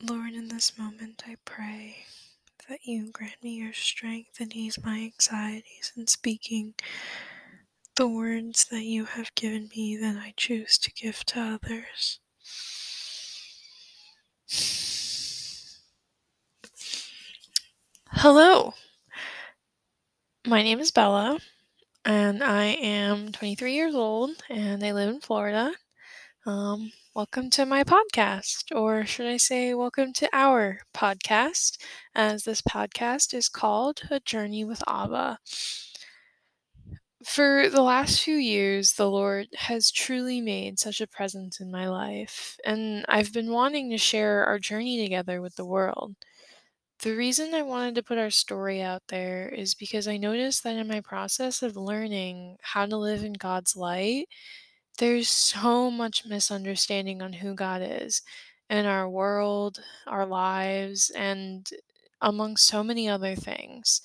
Lord, in this moment, I pray that you grant me your strength and ease my anxieties in speaking the words that you have given me that I choose to give to others. Hello, my name is Bella, and I am 23 years old, and I live in Florida. Um, welcome to my podcast, or should I say, welcome to our podcast, as this podcast is called A Journey with Abba. For the last few years, the Lord has truly made such a presence in my life, and I've been wanting to share our journey together with the world. The reason I wanted to put our story out there is because I noticed that in my process of learning how to live in God's light, there's so much misunderstanding on who God is in our world, our lives, and among so many other things.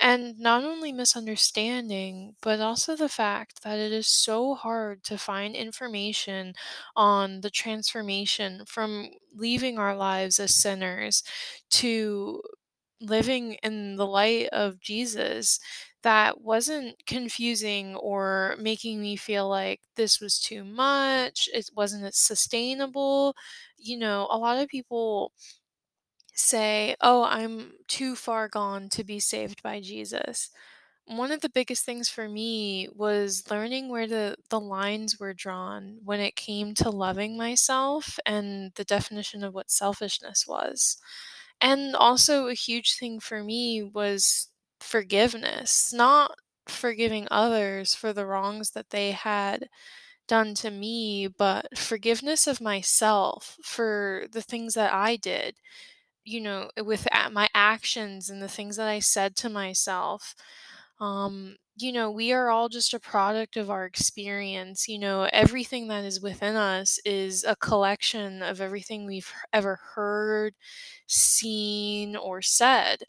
And not only misunderstanding, but also the fact that it is so hard to find information on the transformation from leaving our lives as sinners to living in the light of Jesus that wasn't confusing or making me feel like this was too much, it wasn't sustainable. You know, a lot of people say, "Oh, I'm too far gone to be saved by Jesus." One of the biggest things for me was learning where the, the lines were drawn when it came to loving myself and the definition of what selfishness was. And also, a huge thing for me was forgiveness, not forgiving others for the wrongs that they had done to me, but forgiveness of myself for the things that I did you know, with my actions and the things that I said to myself. Um, you know, we are all just a product of our experience. You know, everything that is within us is a collection of everything we've ever heard, seen, or said.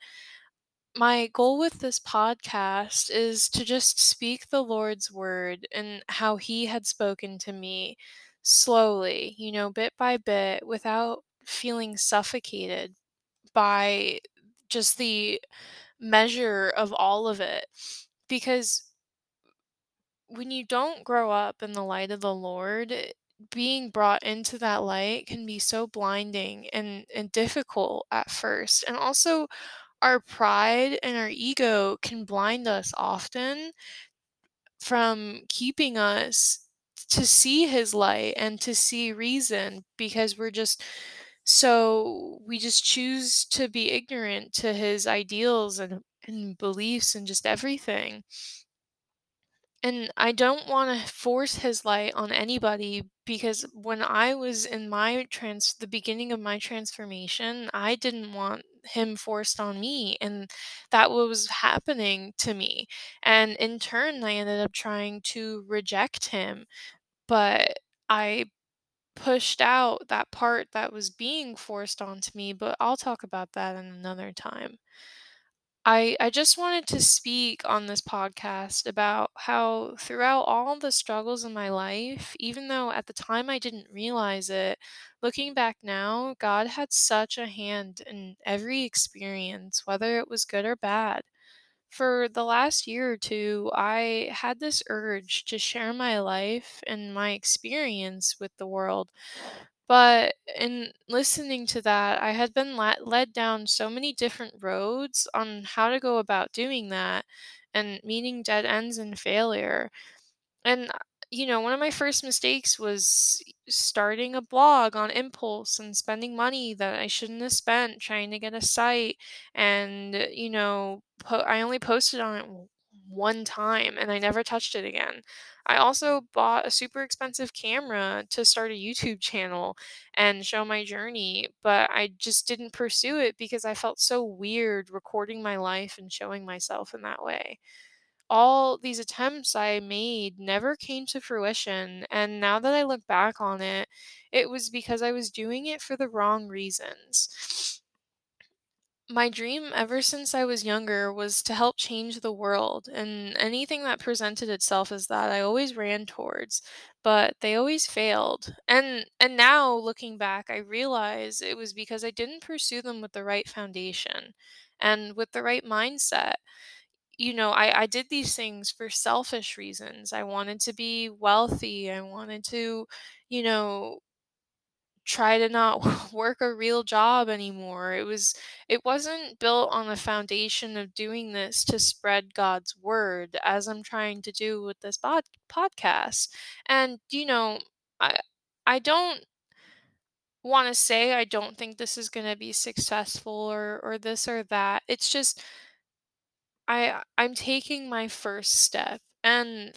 My goal with this podcast is to just speak the Lord's word and how He had spoken to me slowly, you know, bit by bit, without feeling suffocated by just the measure of all of it. Because when you don't grow up in the light of the Lord, eh, being brought into that light can be so blinding and, and difficult at first. And also, our pride and our ego can blind us often from keeping us to see his light and to see reason because we're just so we just choose to be ignorant to his ideals and, and beliefs and just everything. And I don't want to force his light on anybody because when I was in my trans the beginning of my transformation, I didn't want him forced on me and that was happening to me. And in turn, I ended up trying to reject him, but I pushed out that part that was being forced onto me, but I'll talk about that in another time. I I just wanted to speak on this podcast about how throughout all the struggles in my life, even though at the time I didn't realize it, looking back now, God had such a hand in every experience, whether it was good or bad. For the last year or two, I had this urge to share my life and my experience with the world but in listening to that, I had been led down so many different roads on how to go about doing that and meeting dead ends and failure. And, uh, you know, one of my first mistakes was starting a blog on impulse and spending money that I shouldn't have spent trying to get a site. And, you know, po- I only posted on it one time and I never touched it again. I also bought a super expensive camera to start a YouTube channel and show my journey, but I just didn't pursue it because I felt so weird recording my life and showing myself in that way all these attempts I made never came to fruition. And now that I look back on it, it was because I was doing it for the wrong reasons. My dream ever since I was younger was to help change the world, and anything that presented itself as that I always ran towards, but they always failed. And and now looking back, I realize it was because I didn't pursue them with the right foundation and with the right mindset. You know, I I did these things for selfish reasons. I wanted to be wealthy. I wanted to, you know, try to not work a real job anymore. It was it wasn't built on the foundation of doing this to spread God's word as I'm trying to do with this pod- podcast. And you know, I I don't want to say I don't think this is going to be successful or or this or that. It's just I I'm taking my first step and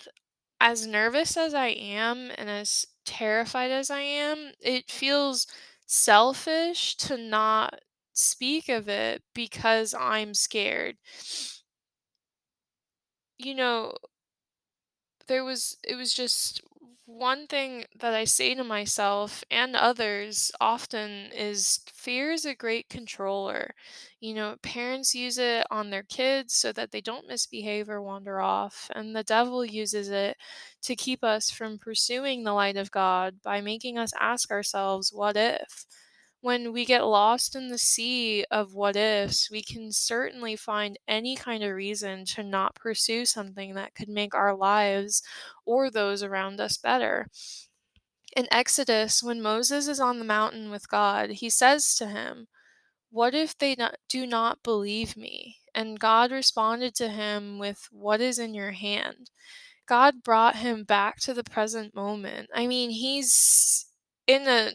as nervous as I am and as terrified as I am, it feels selfish to not speak of it because I'm scared. You know, there was it was just one thing that I say to myself and others often is fear is a great controller. You know, parents use it on their kids so that they don't misbehave or wander off, and the devil uses it to keep us from pursuing the light of God by making us ask ourselves, what if? When we get lost in the sea of what ifs, we can certainly find any kind of reason to not pursue something that could make our lives or those around us better. In Exodus, when Moses is on the mountain with God, he says to him, What if they do not believe me? And God responded to him with, What is in your hand? God brought him back to the present moment. I mean, he's in a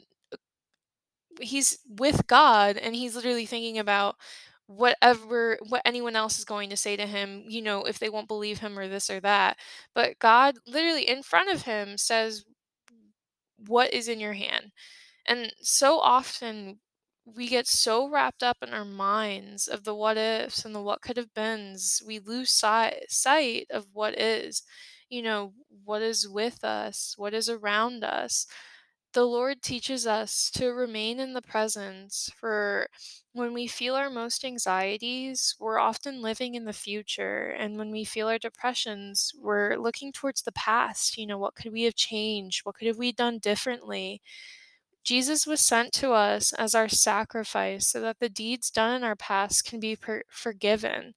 he's with God and he's literally thinking about whatever what anyone else is going to say to him, you know, if they won't believe him or this or that. But God literally in front of him says, What is in your hand? And so often we get so wrapped up in our minds of the what ifs and the what could have beens, we lose sight, sight of what is. You know, what is with us, what is around us the Lord teaches us to remain in the presence, for when we feel our most anxieties, we're often living in the future. And when we feel our depressions, we're looking towards the past. You know, what could we have changed? What could have we done differently? Jesus was sent to us as our sacrifice so that the deeds done in our past can be per- forgiven.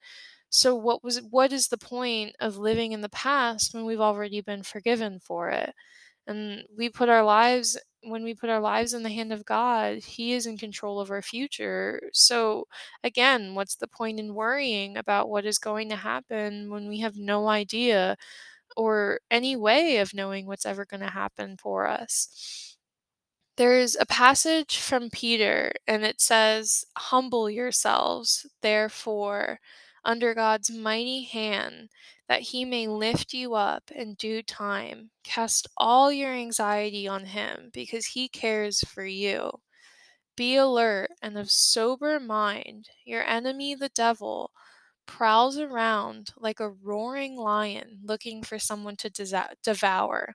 So what was what is the point of living in the past when we've already been forgiven for it? And we put our lives when we put our lives in the hand of God, He is in control of our future. So, again, what's the point in worrying about what is going to happen when we have no idea or any way of knowing what's ever going to happen for us? There's a passage from Peter, and it says, Humble yourselves, therefore, under God's mighty hand, that he may lift you up in due time. Cast all your anxiety on him, because he cares for you. Be alert and of sober mind. Your enemy, the devil, prowls around like a roaring lion looking for someone to devour.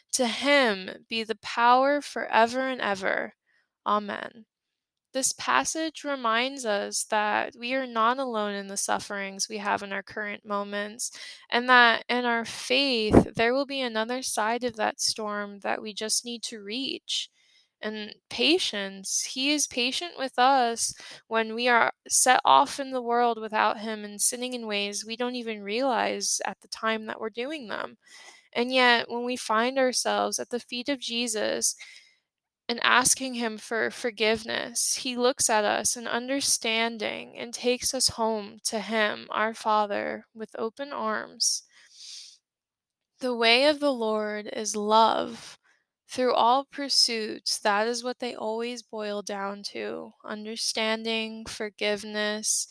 To him be the power forever and ever. Amen. This passage reminds us that we are not alone in the sufferings we have in our current moments, and that in our faith, there will be another side of that storm that we just need to reach. And patience. He is patient with us when we are set off in the world without Him and sinning in ways we don't even realize at the time that we're doing them. And yet, when we find ourselves at the feet of Jesus, and asking Him for forgiveness, He looks at us in understanding and takes us home to Him, our Father, with open arms. The way of the Lord is love. Through all pursuits, that is what they always boil down to understanding, forgiveness,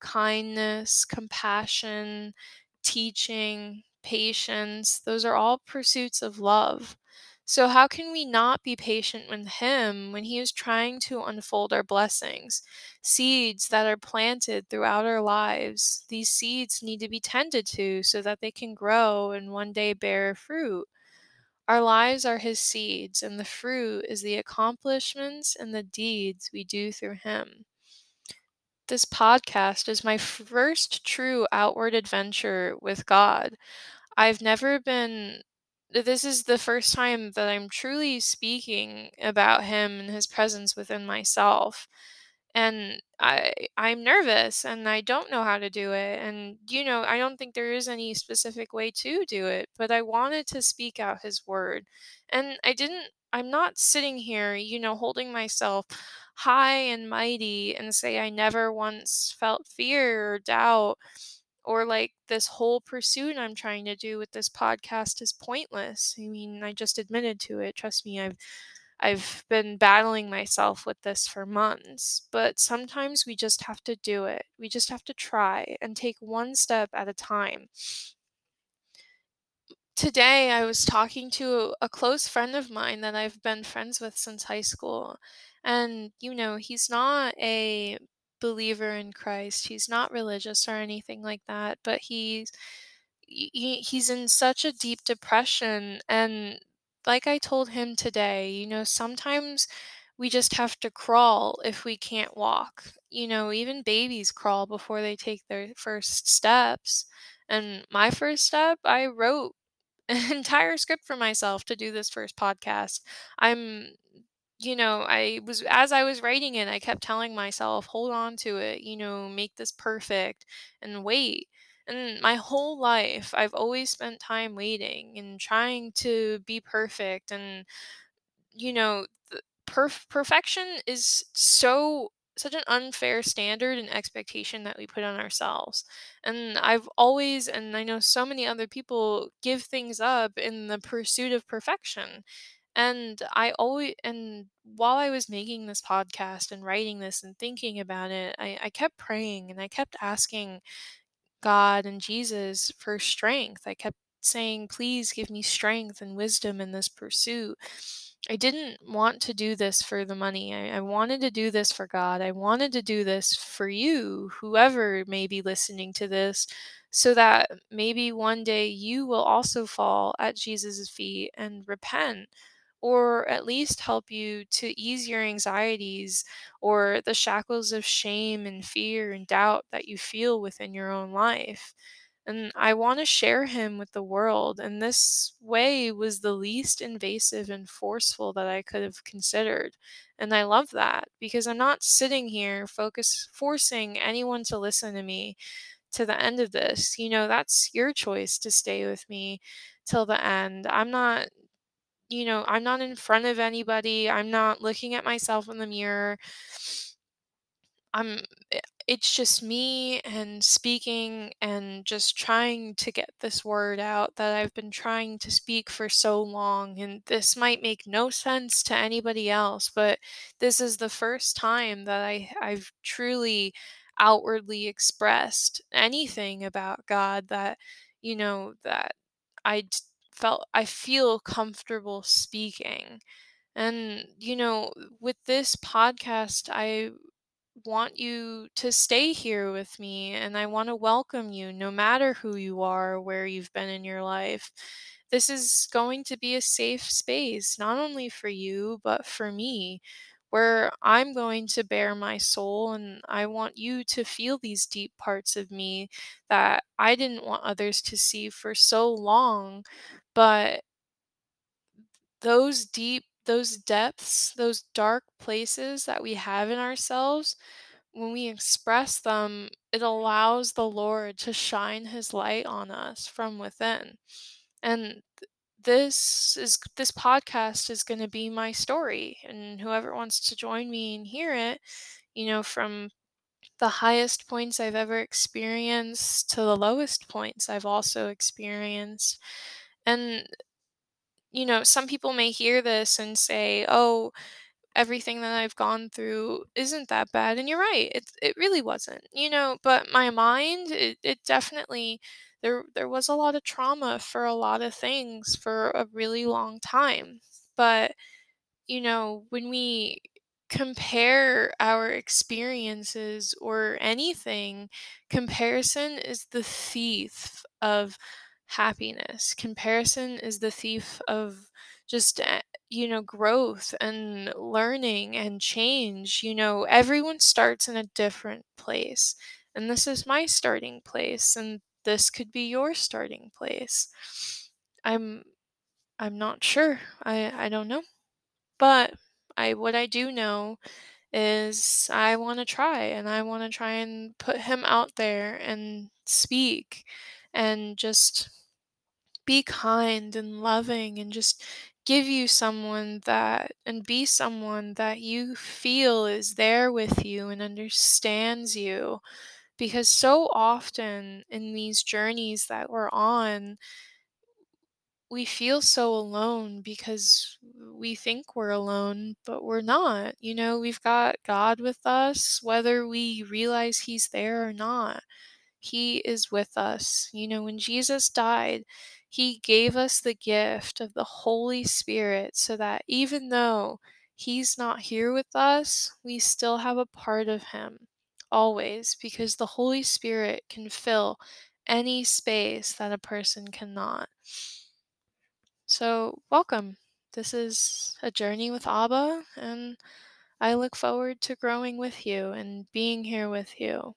kindness, compassion, teaching, patience. Those are all pursuits of love. So, how can we not be patient with Him when He is trying to unfold our blessings? Seeds that are planted throughout our lives, these seeds need to be tended to so that they can grow and one day bear fruit. Our lives are His seeds, and the fruit is the accomplishments and the deeds we do through Him. This podcast is my first true outward adventure with God. I've never been this is the first time that I'm truly speaking about him and his presence within myself. And I I'm nervous and I don't know how to do it and you know, I don't think there is any specific way to do it, but I wanted to speak out his word. And I didn't I'm not sitting here, you know, holding myself high and mighty and say I never once felt fear or doubt or like this whole pursuit I'm trying to do with this podcast is pointless. I mean, I just admitted to it. Trust me, I've I've been battling myself with this for months, but sometimes we just have to do it. We just have to try and take one step at a time. Today, I was talking to a close friend of mine that I've been friends with since high school. And, you know, he's not a believer in Christ. He's not religious or anything like that, but he's he, he's in such a deep depression and like I told him today, you know, sometimes we just have to crawl if we can't walk. You know, even babies crawl before they take their first steps. And my first step, I wrote an entire script for myself to do this first podcast. I'm you know, I was as I was writing it, I kept telling myself, hold on to it, you know, make this perfect and wait. And my whole life, I've always spent time waiting and trying to be perfect and you know, perf- perfection is so such an unfair standard and expectation that we put on ourselves. And I've always and I know so many other people give things up in the pursuit of perfection. And I always and while I was making this podcast and writing this and thinking about it, I, I kept praying and I kept asking God and Jesus for strength. I kept saying, Please give me strength and wisdom in this pursuit. I didn't want to do this for the money. I, I wanted to do this for God. I wanted to do this for you, whoever may be listening to this, so that maybe one day you will also fall at Jesus' feet and repent or at least help you to ease your anxieties or the shackles of shame and fear and doubt that you feel within your own life. And I want to share him with the world. And this way was the least invasive and forceful that I could have considered. And I love that because I'm not sitting here focus forcing anyone to listen to me to the end of this. You know, that's your choice to stay with me till the end. I'm not you know, I'm not in front of anybody. I'm not looking at myself in the mirror. I'm eh, it's just me and speaking and just trying to get this word out that I've been trying to speak for so long, and this might make no sense to anybody else, but this is the first time that I I've truly outwardly expressed anything about God that, you know, that I felt I feel comfortable speaking. And, you know, with this podcast, I want you to stay here with me and I want to welcome you no matter who you are where you've been in your life. This is going to be a safe space, not only for you, but for me, where I'm going to bare my soul and I want you to feel these deep parts of me that I didn't want others to see for so long. But those deep, those depths, those dark places that we have in ourselves, when we express them, it allows the Lord to shine his light on us from within. And this is this podcast is going to be my story and whoever wants to join me and hear it, you know, from the highest points I've ever experienced to the lowest points I've also experienced. And you know, some people may hear this and say, "Oh, everything that I've gone through isn't that bad. And you're right, it it really wasn't, you know, but my mind, it, it definitely there there was a lot of trauma for a lot of things for a really long time. But you know, when we compare our experiences or anything, comparison is the thief of happiness. Comparison is the thief of just, uh, you know, growth and learning and change. You know, everyone starts in a different place. And this is my starting place, and this could be your starting place. I'm I'm not sure. I I don't know. But I what I do know is I want to try and I want to try and put him out there and speak and just be kind and loving and just give you someone that and be someone that you feel is there with you and understands you because so often in these journeys that we're on we feel so alone because we think we're alone, but we're not. You know, we've got God with us, whether we realize He's there or not. He is with us. You know, when Jesus died, He gave us the gift of the Holy Spirit so that even though He's not here with us, we still have a part of Him always because the Holy Spirit can fill any space that a person cannot. So, welcome. This is a journey with Abba, and I look forward to growing with you and being here with you.